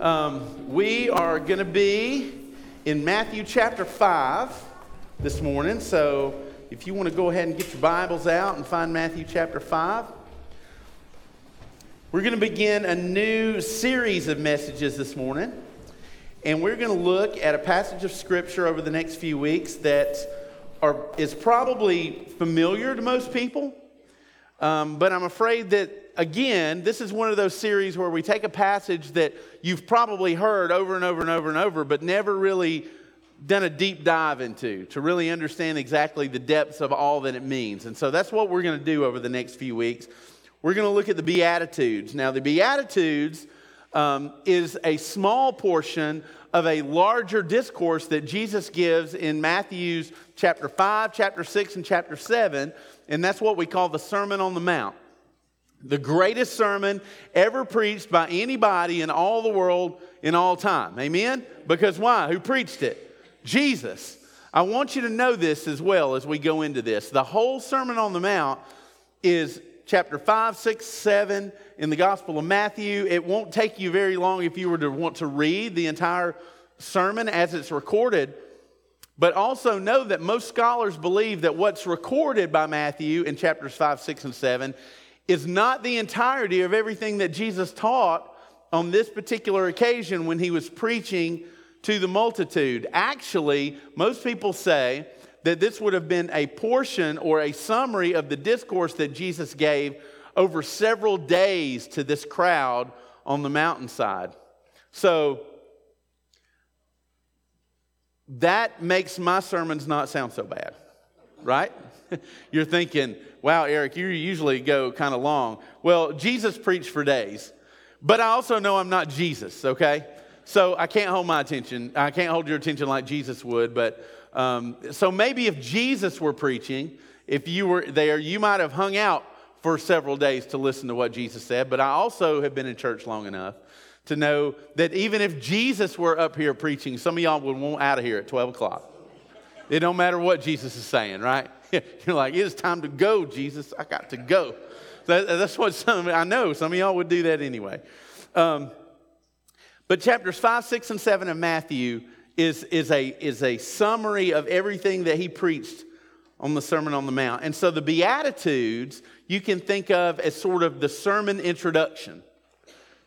Um, we are going to be in Matthew chapter 5 this morning. So if you want to go ahead and get your Bibles out and find Matthew chapter 5, we're going to begin a new series of messages this morning. And we're going to look at a passage of Scripture over the next few weeks that are, is probably familiar to most people. Um, but I'm afraid that again, this is one of those series where we take a passage that you've probably heard over and over and over and over, but never really done a deep dive into to really understand exactly the depths of all that it means. And so that's what we're going to do over the next few weeks. We're going to look at the Beatitudes. Now, the Beatitudes um, is a small portion of a larger discourse that Jesus gives in Matthew's chapter 5, chapter 6, and chapter 7. And that's what we call the Sermon on the Mount the greatest sermon ever preached by anybody in all the world in all time. Amen? Because why? Who preached it? Jesus. I want you to know this as well as we go into this. The whole Sermon on the Mount is chapter 5, 6, 7 in the Gospel of Matthew. It won't take you very long if you were to want to read the entire sermon as it's recorded. But also know that most scholars believe that what's recorded by Matthew in chapters 5, 6, and 7 is not the entirety of everything that Jesus taught on this particular occasion when he was preaching to the multitude. Actually, most people say that this would have been a portion or a summary of the discourse that Jesus gave over several days to this crowd on the mountainside. So, that makes my sermons not sound so bad, right? You're thinking, wow, Eric, you usually go kind of long. Well, Jesus preached for days, but I also know I'm not Jesus, okay? So I can't hold my attention. I can't hold your attention like Jesus would, but um, so maybe if Jesus were preaching, if you were there, you might have hung out for several days to listen to what Jesus said, but I also have been in church long enough to know that even if Jesus were up here preaching, some of y'all would want out of here at 12 o'clock. It don't matter what Jesus is saying, right? You're like, it's time to go, Jesus. I got to go. That, that's what some, I know some of y'all would do that anyway. Um, but chapters 5, 6, and 7 of Matthew is, is, a, is a summary of everything that he preached on the Sermon on the Mount. And so the Beatitudes you can think of as sort of the sermon introduction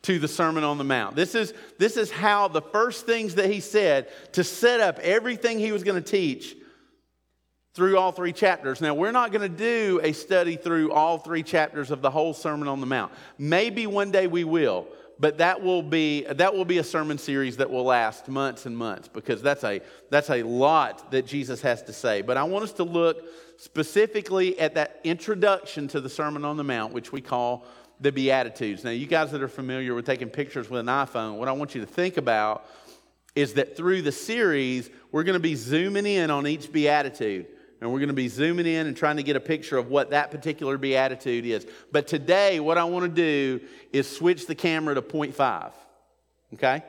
to the Sermon on the Mount. This is, this is how the first things that he said to set up everything he was going to teach through all three chapters. Now, we're not going to do a study through all three chapters of the whole Sermon on the Mount. Maybe one day we will, but that will be that will be a sermon series that will last months and months because that's a that's a lot that Jesus has to say. But I want us to look specifically at that introduction to the Sermon on the Mount, which we call the Beatitudes. Now, you guys that are familiar with taking pictures with an iPhone, what I want you to think about is that through the series, we're going to be zooming in on each beatitude and we're going to be zooming in and trying to get a picture of what that particular beatitude is. But today, what I want to do is switch the camera to point five. Okay?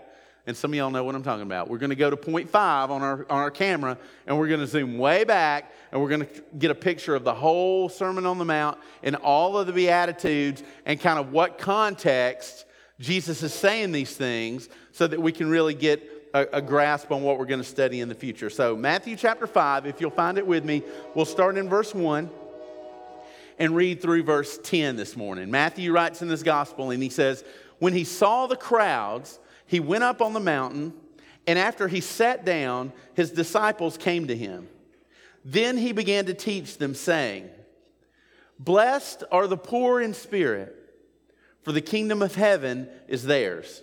And some of y'all know what I'm talking about. We're going to go to point five on our, on our camera, and we're going to zoom way back, and we're going to get a picture of the whole Sermon on the Mount and all of the Beatitudes and kind of what context Jesus is saying these things so that we can really get a, a grasp on what we're going to study in the future. So, Matthew chapter 5, if you'll find it with me, we'll start in verse 1 and read through verse 10 this morning. Matthew writes in his gospel, and he says, When he saw the crowds, he went up on the mountain, and after he sat down, his disciples came to him. Then he began to teach them, saying, Blessed are the poor in spirit, for the kingdom of heaven is theirs.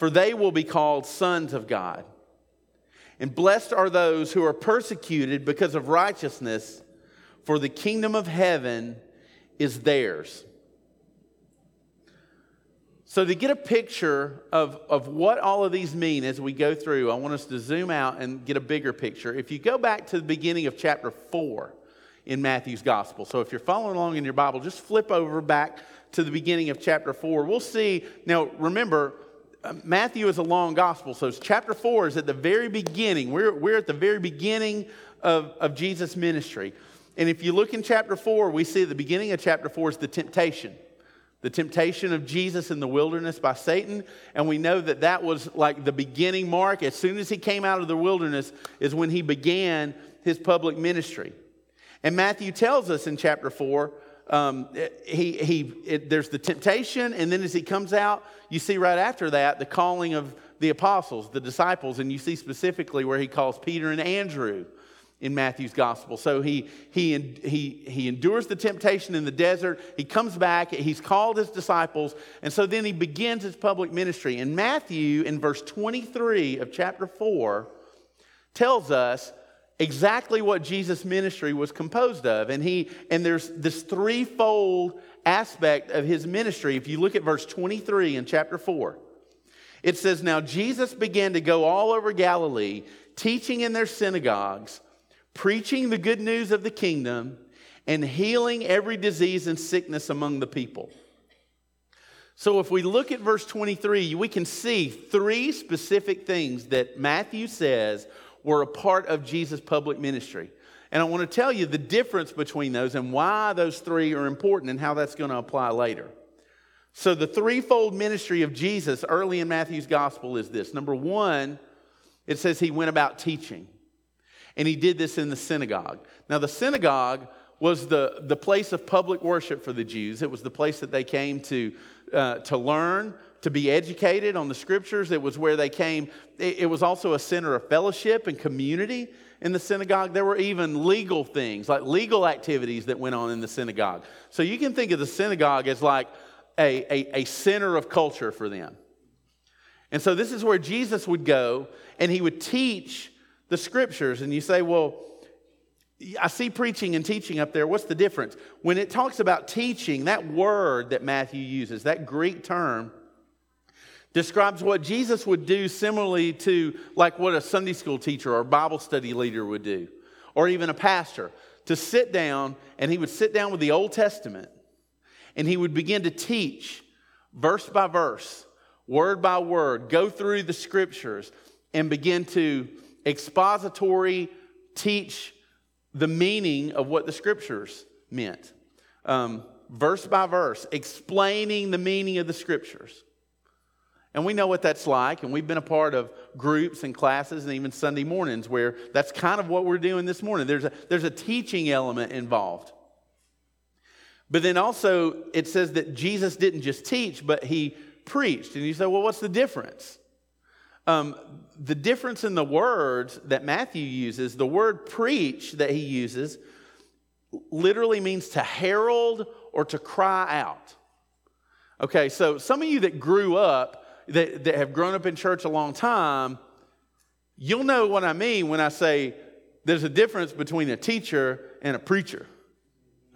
for they will be called sons of God. And blessed are those who are persecuted because of righteousness, for the kingdom of heaven is theirs. So, to get a picture of, of what all of these mean as we go through, I want us to zoom out and get a bigger picture. If you go back to the beginning of chapter 4 in Matthew's gospel, so if you're following along in your Bible, just flip over back to the beginning of chapter 4. We'll see. Now, remember, Uh, Matthew is a long gospel, so chapter 4 is at the very beginning. We're, we're at the very beginning of, of Jesus' ministry. And if you look in chapter 4, we see the beginning of chapter 4 is the temptation the temptation of Jesus in the wilderness by Satan. And we know that that was like the beginning mark. As soon as he came out of the wilderness, is when he began his public ministry. And Matthew tells us in chapter 4, um, he, he, it, there's the temptation, and then as he comes out, you see right after that the calling of the apostles, the disciples, and you see specifically where he calls Peter and Andrew in Matthew's gospel. So he, he, he, he endures the temptation in the desert. He comes back. He's called his disciples. And so then he begins his public ministry. And Matthew, in verse 23 of chapter 4, tells us exactly what Jesus' ministry was composed of. And, he, and there's this threefold aspect of his ministry. If you look at verse 23 in chapter 4, it says, Now Jesus began to go all over Galilee, teaching in their synagogues preaching the good news of the kingdom, and healing every disease and sickness among the people. So, if we look at verse 23, we can see three specific things that Matthew says were a part of Jesus' public ministry. And I want to tell you the difference between those and why those three are important and how that's going to apply later. So, the threefold ministry of Jesus early in Matthew's gospel is this number one, it says he went about teaching and he did this in the synagogue. Now, the synagogue was the, the place of public worship for the Jews. It was the place that they came to, uh, to learn, to be educated on the scriptures. It was where they came. It, was also a center of fellowship and community in the synagogue. There were even legal things, like legal activities that went on in the synagogue. So you can think of the synagogue as like a, a, a center of culture for them. And so this is where Jesus would go and he would teach the scriptures and you say, well, I see preaching and teaching up there. What's the difference? When it talks about teaching, that word that Matthew uses, that Greek term, describes what Jesus would do similarly to like what a Sunday school teacher or Bible study leader would do, or even a pastor, to sit down and he would sit down with the Old Testament and he would begin to teach verse by verse, word by word, go through the scriptures and begin to expository, teach the meaning of what the scriptures meant, um, verse by verse, explaining the meaning of the scriptures. And we know what that's like, and we've been a part of groups and classes and even Sunday mornings where that's kind of what we're doing this morning. There's a, there's a teaching element involved. But then also, it says that Jesus didn't just teach, but he preached. And you say, well, what's the difference? Um, the difference in the words that Matthew uses, the word preach that he uses, literally means to herald or to cry out. Okay, so some of you that grew up, that, that have grown up in church a long time, you'll know what I mean when I say there's a difference between a teacher and a preacher.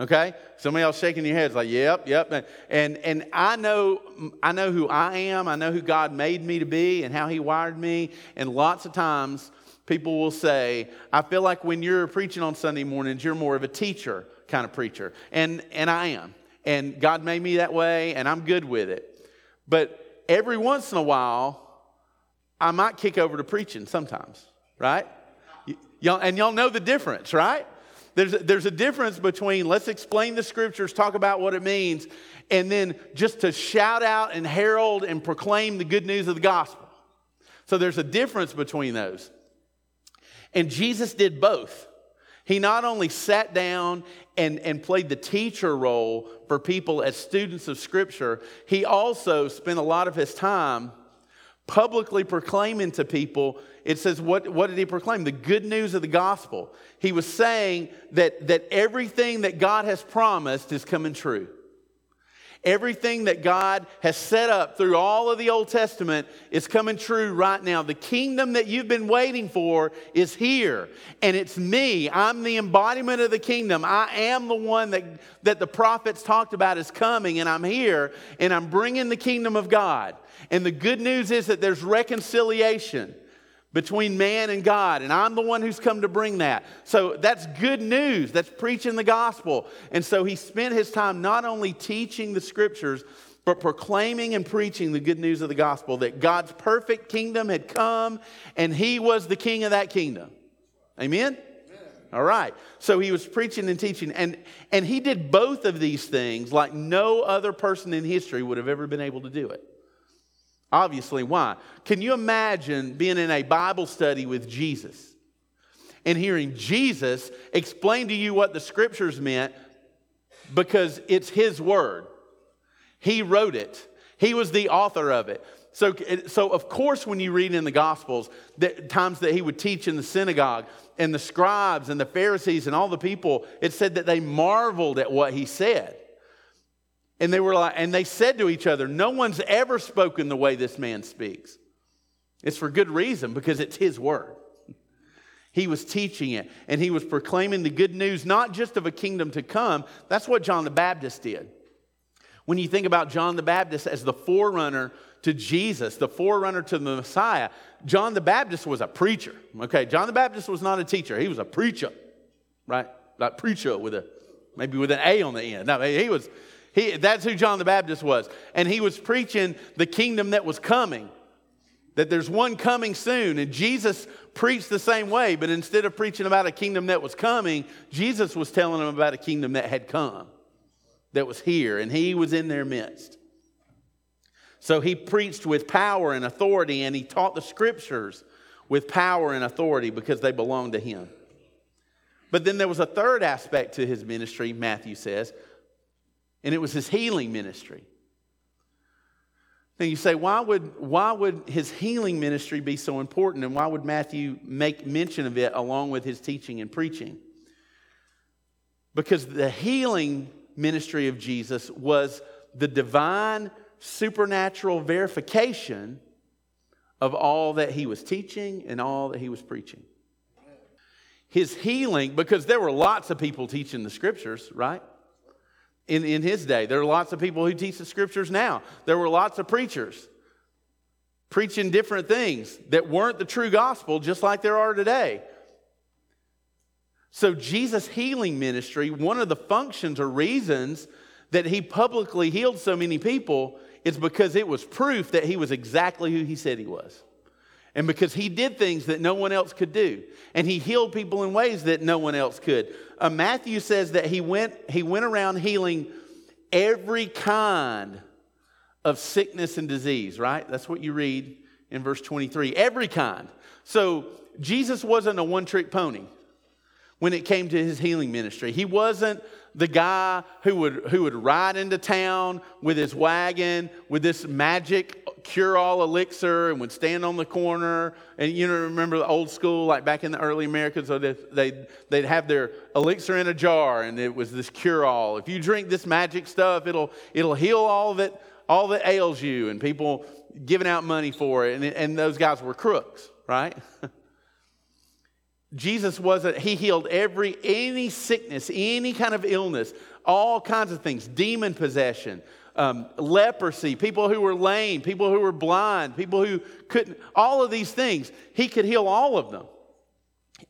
Okay? Somebody else shaking your heads like, yep, yep. And, and I know I know who I am. I know who God made me to be and how he wired me. And lots of times people will say, I feel like when you're preaching on Sunday mornings, you're more of a teacher kind of preacher. And and I am. And God made me that way, and I'm good with it. But every once in a while, I might kick over to preaching sometimes, right? Y'all, and y'all know the difference, right? There's a, there's a difference between let's explain the scriptures, talk about what it means, and then just to shout out and herald and proclaim the good news of the gospel. So there's a difference between those. And Jesus did both. He not only sat down and, and played the teacher role for people as students of Scripture, he also spent a lot of his time publicly proclaiming to people it says, what, what did he proclaim? The good news of the gospel. He was saying that, that everything that God has promised is coming true. Everything that God has set up through all of the Old Testament is coming true right now. The kingdom that you've been waiting for is here, and it's me. I'm the embodiment of the kingdom. I am the one that, that the prophets talked about is coming, and I'm here, and I'm bringing the kingdom of God. And the good news is that there's reconciliation between man and God, and I'm the one who's come to bring that. So that's good news. That's preaching the gospel. And so he spent his time not only teaching the scriptures, but proclaiming and preaching the good news of the gospel that God's perfect kingdom had come and he was the king of that kingdom. Amen? Amen? All right. So he was preaching and teaching, and, and he did both of these things like no other person in history would have ever been able to do it. Obviously, why? Can you imagine being in a Bible study with Jesus and hearing Jesus explain to you what the scriptures meant because it's his word? He wrote it, he was the author of it. So, so of course, when you read in the Gospels, the times that he would teach in the synagogue, and the scribes and the Pharisees and all the people, it said that they marveled at what he said. And they were like, and they said to each other, No one's ever spoken the way this man speaks. It's for good reason, because it's his word. He was teaching it, and he was proclaiming the good news, not just of a kingdom to come. That's what John the Baptist did. When you think about John the Baptist as the forerunner to Jesus, the forerunner to the Messiah, John the Baptist was a preacher. Okay, John the Baptist was not a teacher, he was a preacher, right? Like preacher with a maybe with an A on the end. No, he was he, that's who John the Baptist was. And he was preaching the kingdom that was coming, that there's one coming soon. And Jesus preached the same way, but instead of preaching about a kingdom that was coming, Jesus was telling them about a kingdom that had come, that was here, and he was in their midst. So he preached with power and authority, and he taught the scriptures with power and authority because they belonged to him. But then there was a third aspect to his ministry, Matthew says, and it was his healing ministry. Now you say, why would, why would his healing ministry be so important? And why would Matthew make mention of it along with his teaching and preaching? Because the healing ministry of Jesus was the divine supernatural verification of all that he was teaching and all that he was preaching. His healing, because there were lots of people teaching the scriptures, right? In, in his day. There are lots of people who teach the scriptures now. There were lots of preachers preaching different things that weren't the true gospel, just like there are today. So, Jesus' healing ministry, one of the functions or reasons that he publicly healed so many people is because it was proof that he was exactly who he said he was. And because he did things that no one else could do. And he healed people in ways that no one else could. Uh, Matthew says that he went, he went around healing every kind of sickness and disease, right? That's what you read in verse 23. Every kind. So Jesus wasn't a one trick pony when it came to his healing ministry. He wasn't the guy who would, who would ride into town with his wagon with this magic cure all elixir and would stand on the corner. And you know, remember the old school, like back in the early Americans, so they'd, they'd, they'd have their elixir in a jar and it was this cure all. If you drink this magic stuff, it'll, it'll heal all that, all that ails you. And people giving out money for it. And, and those guys were crooks, right? Jesus wasn't, he healed every, any sickness, any kind of illness, all kinds of things, demon possession, um, leprosy, people who were lame, people who were blind, people who couldn't, all of these things. He could heal all of them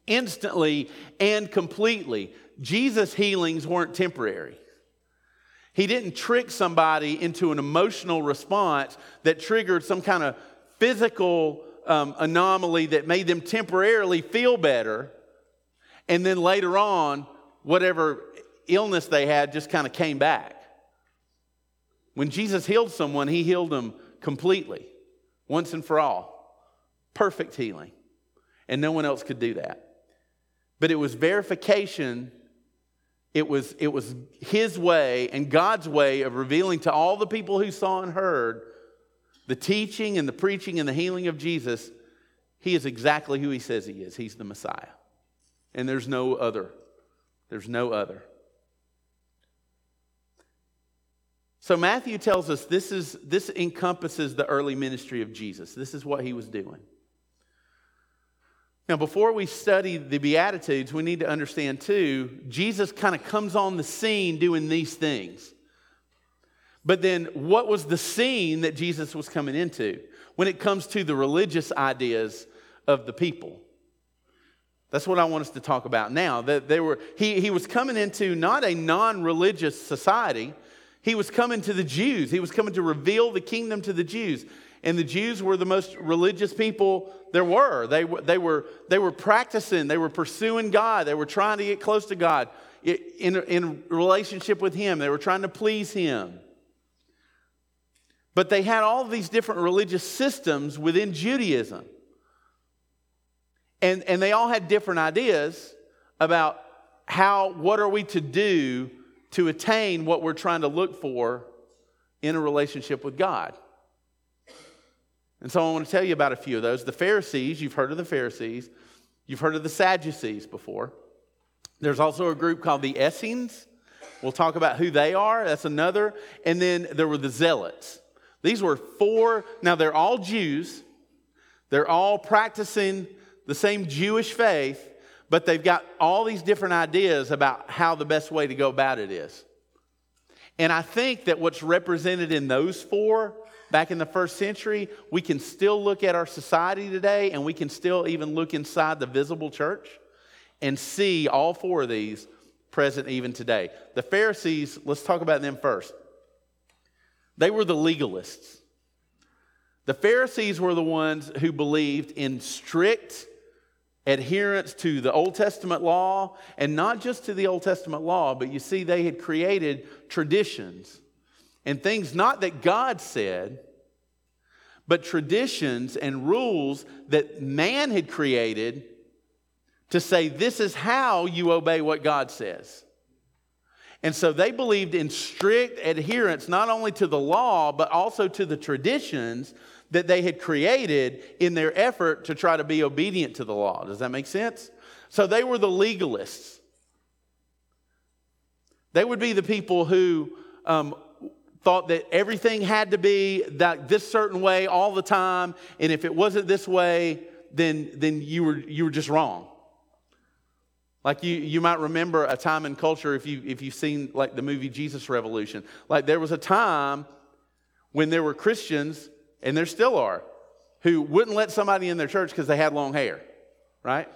instantly and completely. Jesus' healings weren't temporary. He didn't trick somebody into an emotional response that triggered some kind of physical um, anomaly that made them temporarily feel better. And then later on, whatever illness they had just kind of came back. When Jesus healed someone, he healed them completely, once and for all. Perfect healing. And no one else could do that. But it was verification, it was, it was his way and God's way of revealing to all the people who saw and heard the teaching and the preaching and the healing of Jesus. He is exactly who he says he is. He's the Messiah. And there's no other. There's no other. So Matthew tells us this, is, this encompasses the early ministry of Jesus. This is what he was doing. Now, before we study the Beatitudes, we need to understand too, Jesus kind of comes on the scene doing these things. But then, what was the scene that Jesus was coming into when it comes to the religious ideas of the people? That's what I want us to talk about now. That they were, he, he was coming into not a non religious society, he was coming to the Jews. He was coming to reveal the kingdom to the Jews. And the Jews were the most religious people there were. They, they, were, they were practicing, they were pursuing God, they were trying to get close to God in, in relationship with Him, they were trying to please Him. But they had all these different religious systems within Judaism. And, and they all had different ideas about how, what are we to do to attain what we're trying to look for in a relationship with God. And so I want to tell you about a few of those. The Pharisees, you've heard of the Pharisees, you've heard of the Sadducees before. There's also a group called the Essenes. We'll talk about who they are. That's another. And then there were the Zealots. These were four, now they're all Jews. They're all practicing the same Jewish faith, but they've got all these different ideas about how the best way to go about it is. And I think that what's represented in those four back in the first century, we can still look at our society today and we can still even look inside the visible church and see all four of these present even today. The Pharisees, let's talk about them first. They were the legalists. The Pharisees were the ones who believed in strict adherence to the Old Testament law, and not just to the Old Testament law, but you see, they had created traditions and things not that God said, but traditions and rules that man had created to say, this is how you obey what God says. And so they believed in strict adherence not only to the law, but also to the traditions that they had created in their effort to try to be obedient to the law. Does that make sense? So they were the legalists. They would be the people who um, thought that everything had to be that this certain way all the time, and if it wasn't this way, then, then you, were, you were just wrong. Like you, you might remember a time in culture if, you, if you've seen like the movie Jesus Revolution. Like there was a time when there were Christians and there still are, who wouldn't let somebody in their church because they had long hair, right?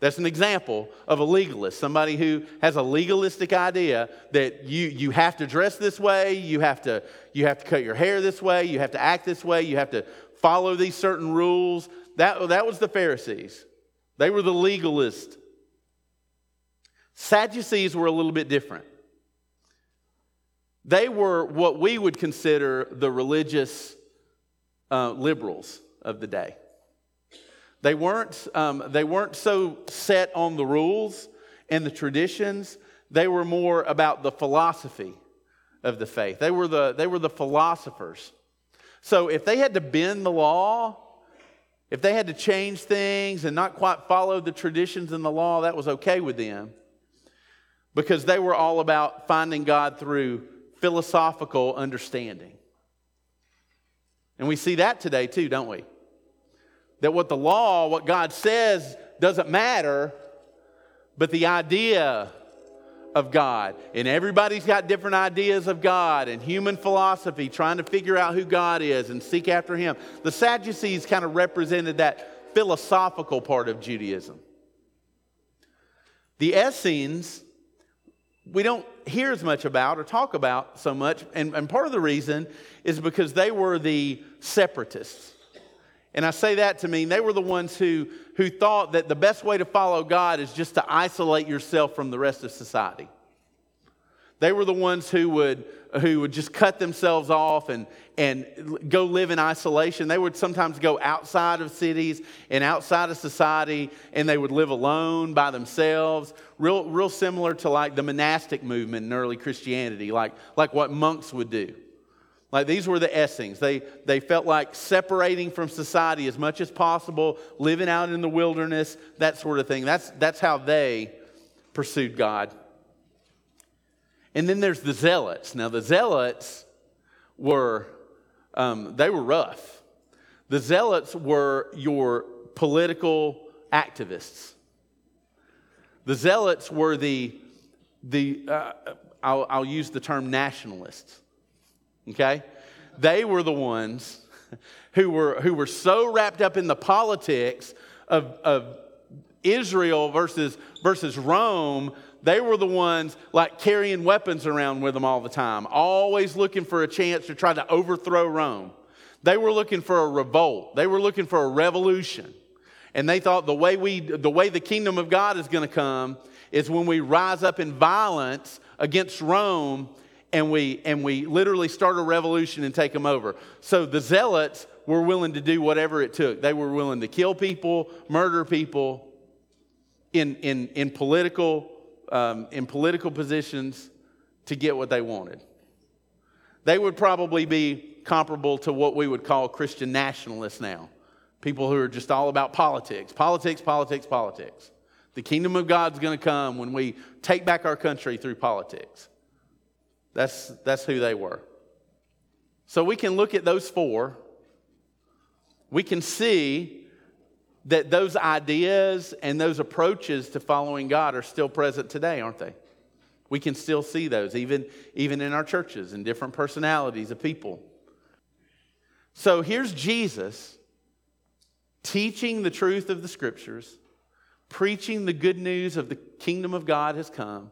That's an example of a legalist, somebody who has a legalistic idea that you, you have to dress this way, you have, to, you have to cut your hair this way, you have to act this way, you have to follow these certain rules. That, that was the Pharisees. They were the legalists. Sadducees were a little bit different. They were what we would consider the religious uh, liberals of the day. They weren't, um, they weren't so set on the rules and the traditions, they were more about the philosophy of the faith. They were the, they were the philosophers. So if they had to bend the law, if they had to change things and not quite follow the traditions and the law, that was okay with them because they were all about finding God through philosophical understanding. And we see that today too, don't we? That what the law, what God says, doesn't matter, but the idea of God. And everybody's got different ideas of God and human philosophy, trying to figure out who God is and seek after Him. The Sadducees kind of represented that philosophical part of Judaism. The Essenes, we don't hear as much about or talk about so much. And, and part of the reason is because they were the separatists. And I say that to mean they were the ones who, who thought that the best way to follow God is just to isolate yourself from the rest of society. They were the ones who would, who would just cut themselves off and, and go live in isolation. They would sometimes go outside of cities and outside of society, and they would live alone by themselves. Real, real similar to like the monastic movement in early Christianity, like, like what monks would do. Like these were the Essenes. They, they felt like separating from society as much as possible, living out in the wilderness, that sort of thing. That's, that's how they pursued God. And then there's the Zealots. Now, the Zealots were um, they were rough. The zealots were your political activists. The zealots were the the uh, I'll, I'll use the term nationalists. Okay, they were the ones who were who were so wrapped up in the politics of, of Israel versus versus Rome they were the ones like carrying weapons around with them all the time, always looking for a chance to try to overthrow Rome. They were looking for a revolt. They were looking for a revolution. And they thought the way we the way the kingdom of God is going to come is when we rise up in violence against Rome and we and we literally start a revolution and take them over. So the zealots were willing to do whatever it took. They were willing to kill people, murder people in in in political um, in political positions to get what they wanted. They would probably be comparable to what we would call Christian nationalists now people who are just all about politics, politics, politics, politics. The kingdom of God's going to come when we take back our country through politics. That's, that's who they were. So we can look at those four. We can see that those ideas and those approaches to following God are still present today, aren't they? We can still see those, even, even in our churches and different personalities of people. So here's Jesus teaching the truth of the scriptures, preaching the good news of the kingdom of God has come,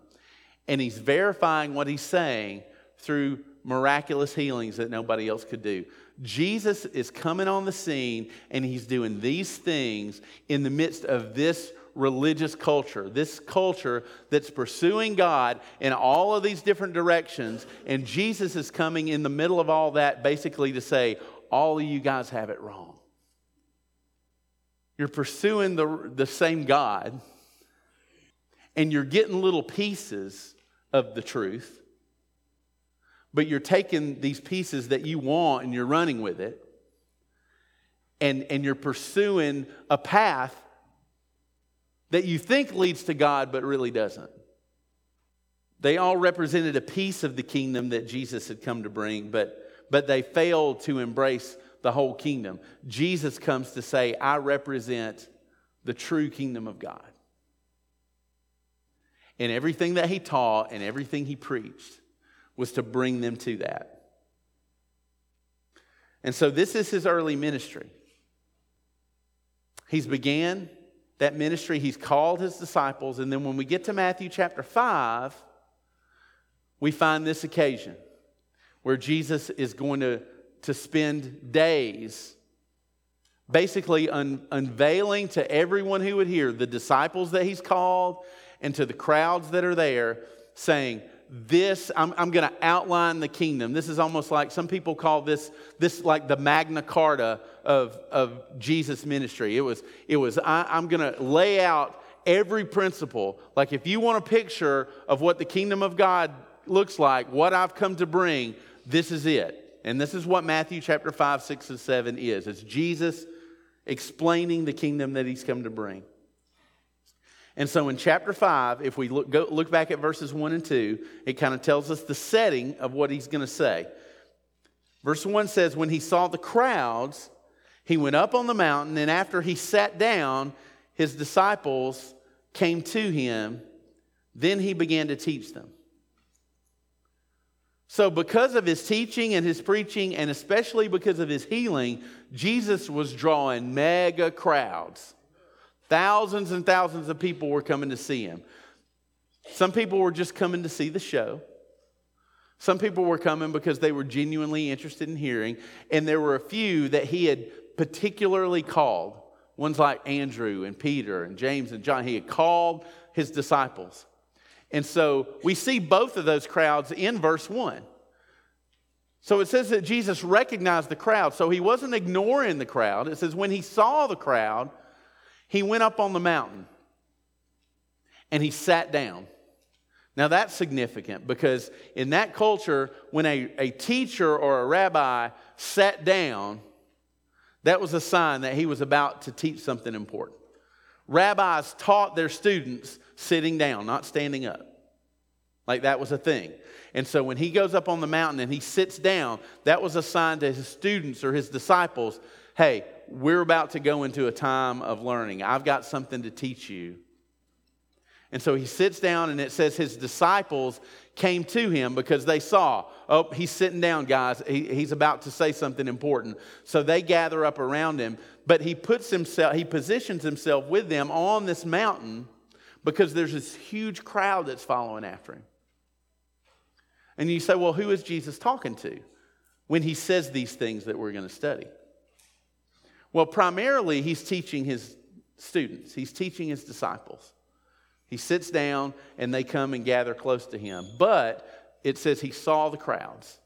and he's verifying what he's saying through miraculous healings that nobody else could do. Jesus is coming on the scene and he's doing these things in the midst of this religious culture, this culture that's pursuing God in all of these different directions. And Jesus is coming in the middle of all that basically to say, All of you guys have it wrong. You're pursuing the, the same God, and you're getting little pieces of the truth but you're taking these pieces that you want and you're running with it, and, and you're pursuing a path that you think leads to God, but really doesn't. They all represented a piece of the kingdom that Jesus had come to bring, but, but they failed to embrace the whole kingdom. Jesus comes to say, I represent the true kingdom of God. And everything that he taught and everything he preached was to bring them to that. And so this is his early ministry. He's began that ministry, he's called his disciples, and then when we get to Matthew chapter 5, we find this occasion where Jesus is going to, to spend days basically un, unveiling to everyone who would hear, the disciples that he's called, and to the crowds that are there, saying, this i'm, I'm going to outline the kingdom. This is almost like some people call this this like the magna carta of, of jesus ministry. It was it was I, i'm going to lay out every principle. Like if you want a picture of what the kingdom of god looks like what i've come to bring this is it. And this is what matthew chapter 5 6 and 7 is. It's jesus explaining the kingdom that he's come to bring and so in chapter 5, if we look, go, look back at verses 1 and 2, it kind of tells us the setting of what he's going to say. Verse 1 says, When he saw the crowds, he went up on the mountain, and after he sat down, his disciples came to him. Then he began to teach them. So, because of his teaching and his preaching, and especially because of his healing, Jesus was drawing mega crowds. Thousands and thousands of people were coming to see him. Some people were just coming to see the show. Some people were coming because they were genuinely interested in hearing. And there were a few that he had particularly called. Ones like Andrew and Peter and James and John. He had called his disciples. And so we see both of those crowds in verse 1. So it says that Jesus recognized the crowd. So he wasn't ignoring the crowd. It says when he saw the crowd, he went up on the mountain and he sat down. Now that's significant because in that culture, when a, a teacher or a rabbi sat down, that was a sign that he was about to teach something important. Rabbis taught their students sitting down, not standing up. Like that was a thing. And so when he goes up on the mountain and he sits down, that was a sign to his students or his disciples hey, we're about to go into a time of learning. I've got something to teach you. And so he sits down, and it says his disciples came to him because they saw, oh, he's sitting down, guys. He, he's about to say something important. So they gather up around him. But he puts himself, he positions himself with them on this mountain because there's this huge crowd that's following after him. And you say, well, who is Jesus talking to when he says these things that we're going to study? Well, primarily, he's teaching his students, he's teaching his disciples. He sits down and they come and gather close to him. But it says he saw the crowds,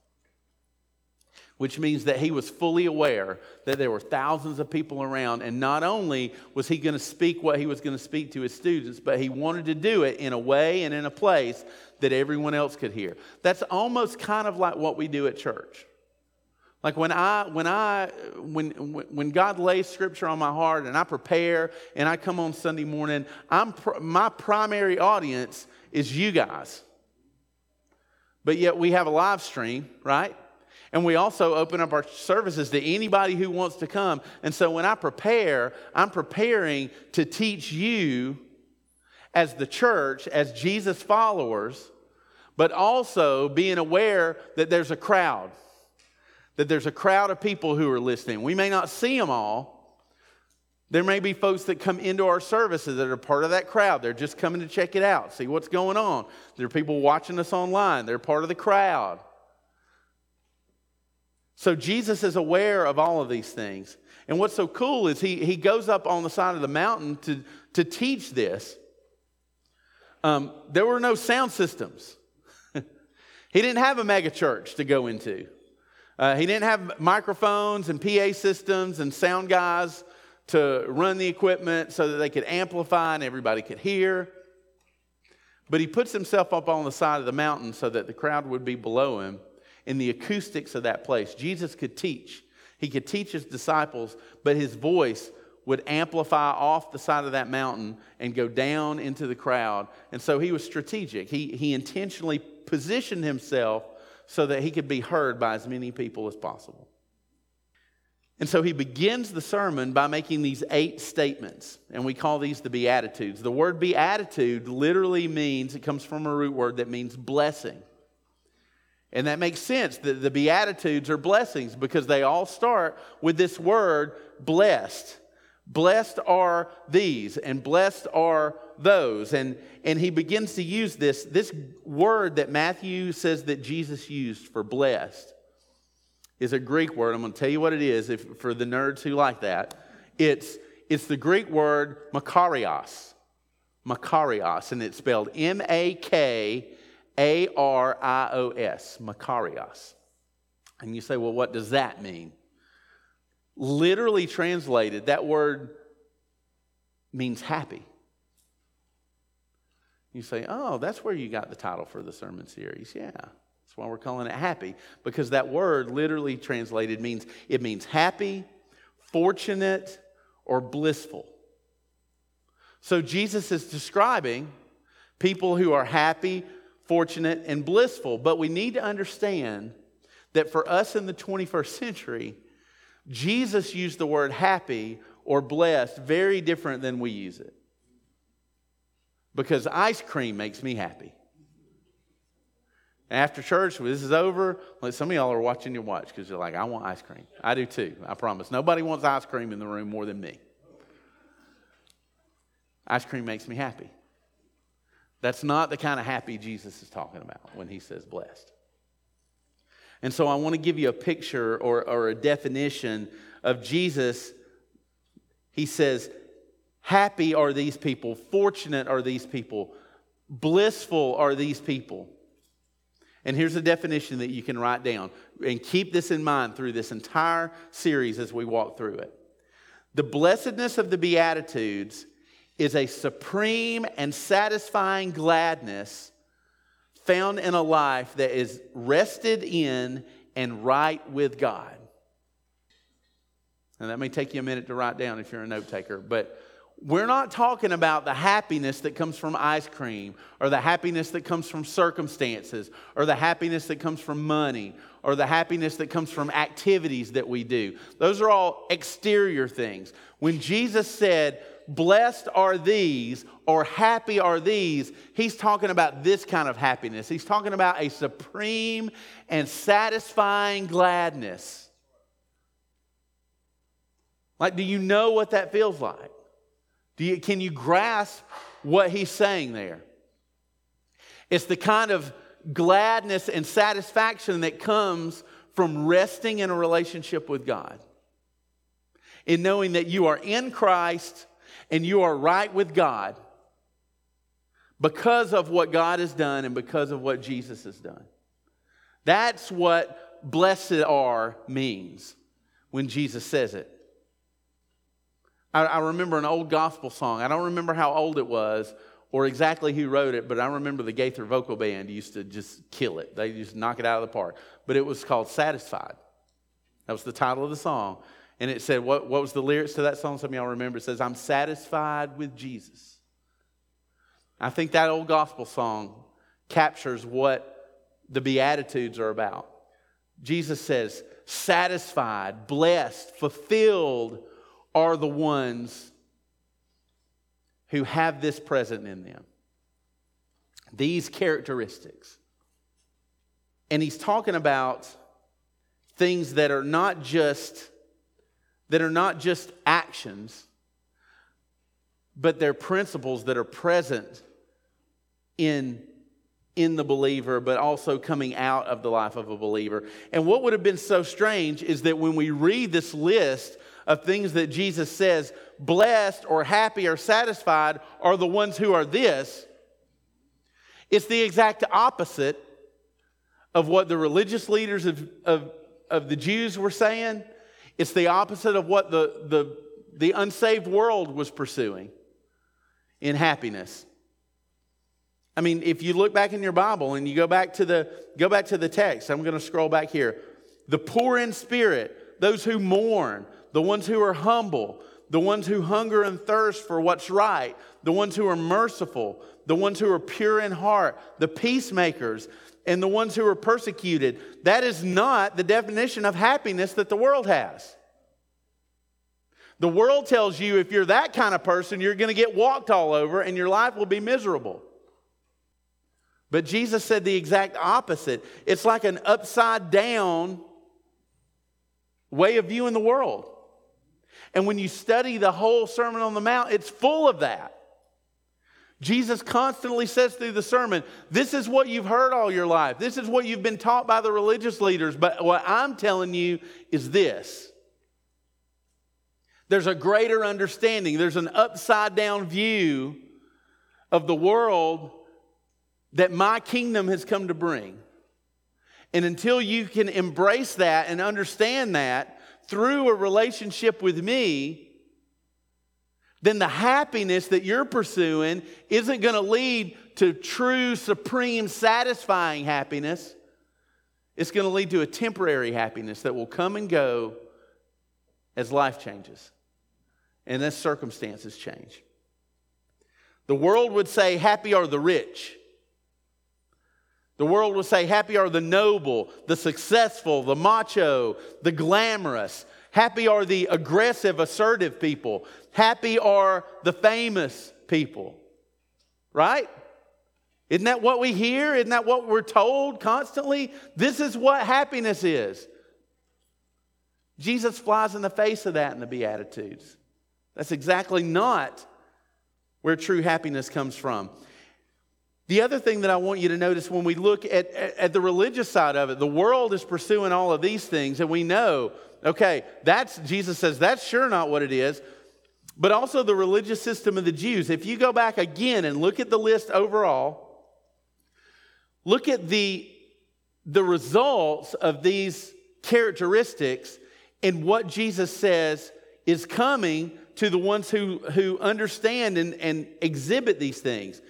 which means that he was fully aware that there were thousands of people around. And not only was he going to speak what he was going to speak to his students, but he wanted to do it in a way and in a place that everyone else could hear. That's almost kind of like what we do at church. Like when I when I when when God lays scripture on my heart and I prepare and I come on Sunday morning, I'm my primary audience is you guys. But yet we have a live stream, right? And we also open up our services to anybody who wants to come. And so when I prepare, I'm preparing to teach you as the church, as Jesus followers, but also being aware that there's a crowd that there's a crowd of people who are listening. We may not see them all. There may be folks that come into our services that are part of that crowd. They're just coming to check it out, see what's going on. There are people watching us online, they're part of the crowd. So Jesus is aware of all of these things. And what's so cool is he, he goes up on the side of the mountain to, to teach this. Um, there were no sound systems. he didn't have a mega church to go into. Uh, he didn't have microphones and PA systems and sound guys to run the equipment so that they could amplify and everybody could hear. But he puts himself up on the side of the mountain so that the crowd would be below him in the acoustics of that place. Jesus could teach. He could teach his disciples, but his voice would amplify off the side of that mountain and go down into the crowd. And so he was strategic. He, he intentionally positioned himself so that he could be heard by as many people as possible. And so he begins the sermon by making these eight statements, and we call these the Beatitudes. The word beatitude literally means, it comes from a root word that means blessing. And that makes sense that the Beatitudes are blessings because they all start with this word blessed. Blessed are these, and blessed are those. And, and he begins to use this, this word that Matthew says that Jesus used for blessed is a Greek word. I'm going to tell you what it is if, for the nerds who like that. It's, it's the Greek word makarios. Makarios, and it's spelled M A K A R I O S. Makarios. And you say, well, what does that mean? Literally translated, that word means happy. You say, oh, that's where you got the title for the sermon series. Yeah, that's why we're calling it happy, because that word literally translated means it means happy, fortunate, or blissful. So Jesus is describing people who are happy, fortunate, and blissful. But we need to understand that for us in the 21st century, Jesus used the word happy or blessed very different than we use it. Because ice cream makes me happy. After church, this is over, some of y'all are watching your watch because you're like, I want ice cream. I do too, I promise. Nobody wants ice cream in the room more than me. Ice cream makes me happy. That's not the kind of happy Jesus is talking about when he says blessed. And so I want to give you a picture or, or a definition of Jesus. He says, Happy are these people, fortunate are these people, blissful are these people. And here's a definition that you can write down and keep this in mind through this entire series as we walk through it. The blessedness of the Beatitudes is a supreme and satisfying gladness found in a life that is rested in and right with God. And that may take you a minute to write down if you're a note taker, but we're not talking about the happiness that comes from ice cream or the happiness that comes from circumstances or the happiness that comes from money or the happiness that comes from activities that we do. Those are all exterior things. When Jesus said, Blessed are these or happy are these, he's talking about this kind of happiness. He's talking about a supreme and satisfying gladness. Like, do you know what that feels like? Do you, can you grasp what he's saying there? It's the kind of gladness and satisfaction that comes from resting in a relationship with God. In knowing that you are in Christ and you are right with God because of what God has done and because of what Jesus has done. That's what blessed are means when Jesus says it. I, I remember an old gospel song. I don't remember how old it was or exactly who wrote it, but I remember the Gaither Vocal Band used to just kill it. They just knock it out of the park. But it was called Satisfied. That was the title of the song. And it said, what, what was the lyrics to that song? Some of y'all remember. It says, I'm satisfied with Jesus. I think that old gospel song captures what the Beatitudes are about. Jesus says, satisfied, blessed, fulfilled are the ones who have this present in them. These characteristics. And he's talking about things that are not just that are not just actions but they're principles that are present in in the believer, but also coming out of the life of a believer. And what would have been so strange is that when we read this list of things that Jesus says, blessed or happy or satisfied are the ones who are this, it's the exact opposite of what the religious leaders of, of, of the Jews were saying. It's the opposite of what the, the, the unsaved world was pursuing in happiness. I mean, if you look back in your Bible and you go back to the go back to the text, I'm going to scroll back here. The poor in spirit, those who mourn, the ones who are humble, the ones who hunger and thirst for what's right, the ones who are merciful, the ones who are pure in heart, the peacemakers, and the ones who are persecuted. That is not the definition of happiness that the world has. The world tells you if you're that kind of person, you're going to get walked all over and your life will be miserable. But Jesus said the exact opposite. It's like an upside down way of viewing the world. And when you study the whole Sermon on the Mount, it's full of that. Jesus constantly says through the sermon, This is what you've heard all your life. This is what you've been taught by the religious leaders. But what I'm telling you is this there's a greater understanding, there's an upside down view of the world that my kingdom has come to bring. And until you can embrace that and understand that, through a relationship with me, then the happiness that you're pursuing isn't going to lead to true, supreme, satisfying happiness. It's going to lead to a temporary happiness that will come and go as life changes and as circumstances change. The world would say, Happy are the rich. The world would say, Happy are the noble, the successful, the macho, the glamorous. Happy are the aggressive, assertive people. Happy are the famous people. Right? Isn't that what we hear? Isn't that what we're told constantly? This is what happiness is. Jesus flies in the face of that in the Beatitudes. That's exactly not where true happiness comes from. The other thing that I want you to notice when we look at, at, the religious side of it, the world is pursuing all of these things, and we know, okay, that's, Jesus says, that's sure not what it is. But also the religious system of the Jews. If you go back again and look at the list overall, look at the, the results of these characteristics and what Jesus says is coming to the ones who, who understand and, and exhibit these things.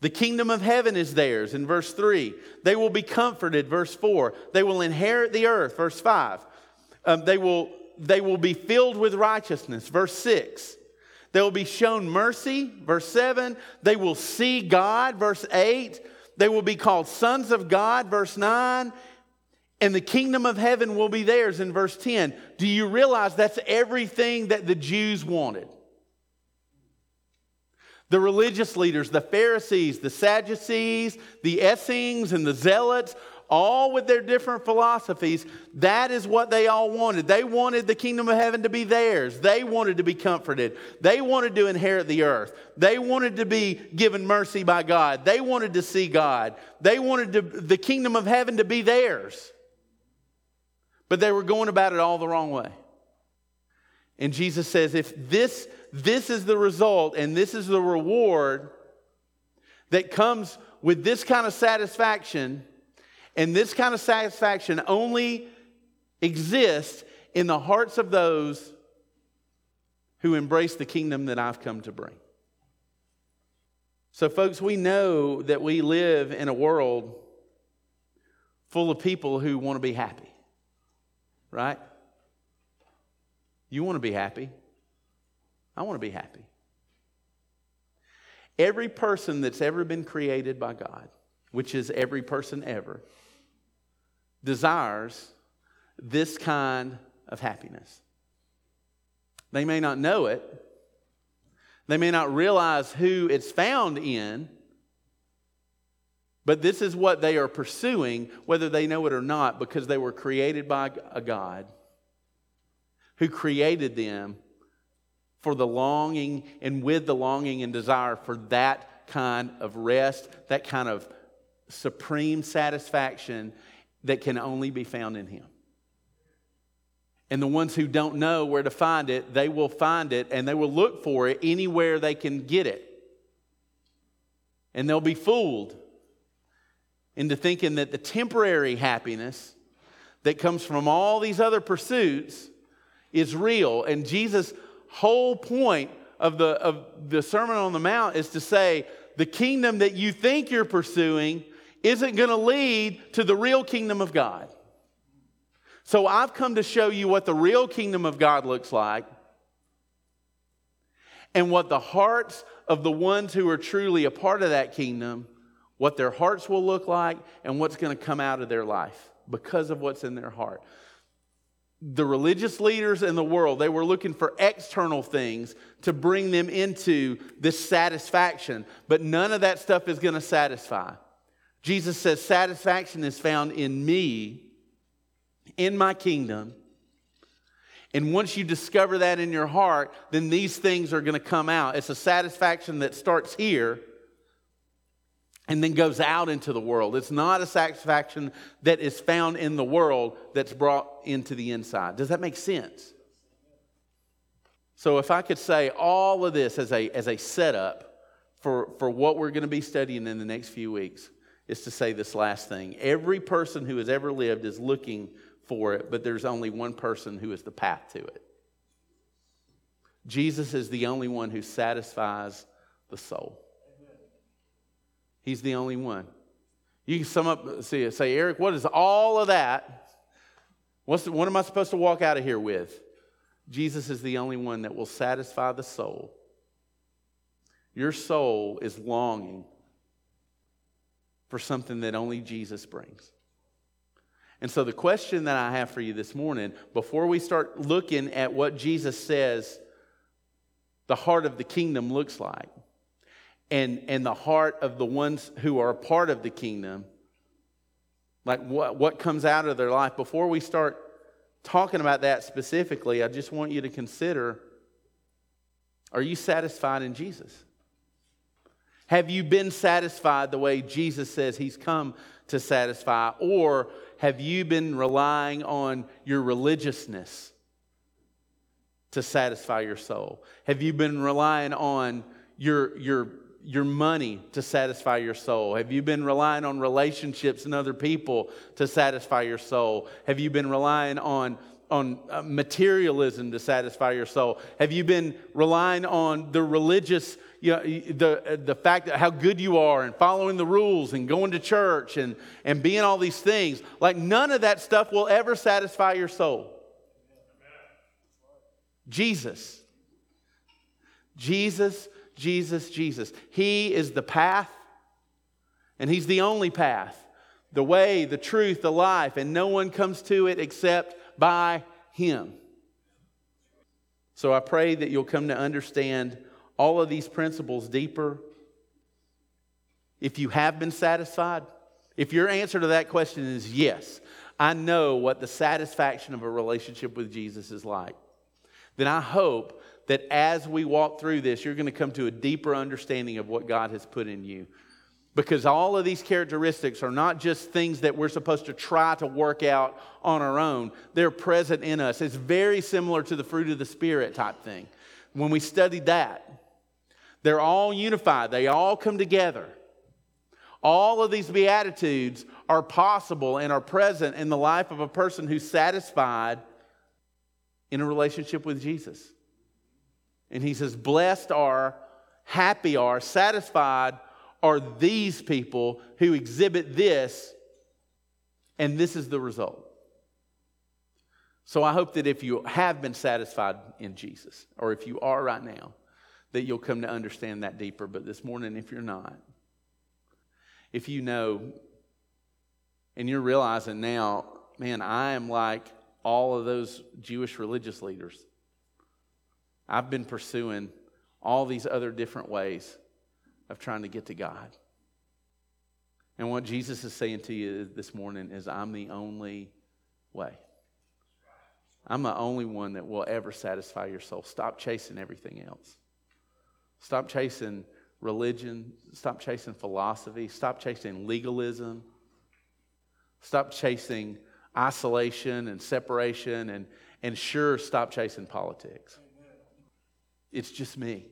The kingdom of heaven is theirs in verse 3. They will be comforted, verse 4. They will inherit the earth, verse 5. Um, they, will, they will be filled with righteousness, verse 6. They will be shown mercy, verse 7. They will see God, verse 8. They will be called sons of God, verse 9. And the kingdom of heaven will be theirs in verse 10. Do you realize that's everything that the Jews wanted? The religious leaders, the Pharisees, the Sadducees, the Essenes, and the Zealots, all with their different philosophies, that is what they all wanted. They wanted the kingdom of heaven to be theirs. They wanted to be comforted. They wanted to inherit the earth. They wanted to be given mercy by God. They wanted to see God. They wanted to, the kingdom of heaven to be theirs. But they were going about it all the wrong way. And Jesus says, if this, this is the result and this is the reward that comes with this kind of satisfaction, and this kind of satisfaction only exists in the hearts of those who embrace the kingdom that I've come to bring. So, folks, we know that we live in a world full of people who want to be happy right? You want to be happy. I want to be happy. Every person that's ever been created by God, which is every person ever, desires this kind of happiness. They may not know it, they may not realize who it's found in, but this is what they are pursuing, whether they know it or not, because they were created by a God who created them for the longing and with the longing and desire for that kind of rest, that kind of supreme satisfaction that can only be found in Him. And the ones who don't know where to find it, they will find it and they will look for it anywhere they can get it. And they'll be fooled into thinking that the temporary happiness that comes from all these other pursuits is real. And Jesus' whole point of the, of the Sermon on the Mount is to say the kingdom that you think you're pursuing isn't going to lead to the real kingdom of God. So I've come to show you what the real kingdom of God looks like and what the hearts of the ones who are truly a part of that kingdom what their hearts will look like, and what's going to come out of their life because of what's in their heart. The religious leaders in the world, they were looking for external things to bring them into this satisfaction, but none of that stuff is going to satisfy. Jesus says, Satisfaction is found in me, in my kingdom. And once you discover that in your heart, then these things are going to come out. It's a satisfaction that starts here and then goes out into the world. It's not a satisfaction that is found in the world that's brought into the inside. Does that make sense? So, if I could say all of this as a, as a setup for, for what we're going to be studying in the next few weeks, is to say this last thing. Every person who has ever lived is looking for it, but there's only one person who is the path to it. Jesus is the only one who satisfies the soul. He's the only one. You can sum up, see, say, Eric, what is all of that? What's the, what am I supposed to walk out of here with? Jesus is the only one that will satisfy the soul. Your soul is longing for something that only Jesus brings. And so, the question that I have for you this morning, before we start looking at what Jesus says the heart of the kingdom looks like, and, and the heart of the ones who are a part of the kingdom, like what, what comes out of their life. Before we start talking about that specifically, I just want you to consider are you satisfied in Jesus? Have you been satisfied the way Jesus says he's come to satisfy? Or have you been relying on your religiousness to satisfy your soul? Have you been relying on your, your your money to satisfy your soul? Have you been relying on relationships and other people to satisfy your soul? Have you been relying on on uh, materialism to satisfy your soul? Have you been relying on the religious, you know, the, uh, the fact that how good you are and following the rules and going to church and, and being all these things? Like, none of that stuff will ever satisfy your soul. Jesus. Jesus, Jesus, Jesus. He is the path, and He's the only path, the way, the truth, the life, and no one comes to it except by Him. So I pray that you'll come to understand all of these principles deeper. If you have been satisfied, if your answer to that question is yes, I know what the satisfaction of a relationship with Jesus is like, then I hope that as we walk through this, you're going to come to a deeper understanding of what God has put in you. Because all of these characteristics are not just things that we're supposed to try to work out on our own, they're present in us. It's very similar to the fruit of the Spirit type thing. When we studied that, they're all unified, they all come together. All of these Beatitudes are possible and are present in the life of a person who's satisfied in a relationship with Jesus. And he says, Blessed are, happy are, satisfied are these people who exhibit this, and this is the result. So I hope that if you have been satisfied in Jesus, or if you are right now, that you'll come to understand that deeper. But this morning, if you're not, if you know and you're realizing now, man, I am like all of those Jewish religious leaders. I've been pursuing all these other different ways of trying to get to God. And what Jesus is saying to you this morning is, I'm the only way. I'm the only one that will ever satisfy your soul. Stop chasing everything else. Stop chasing religion. Stop chasing philosophy. Stop chasing legalism. Stop chasing isolation and separation. And, and sure, stop chasing politics. It's just me.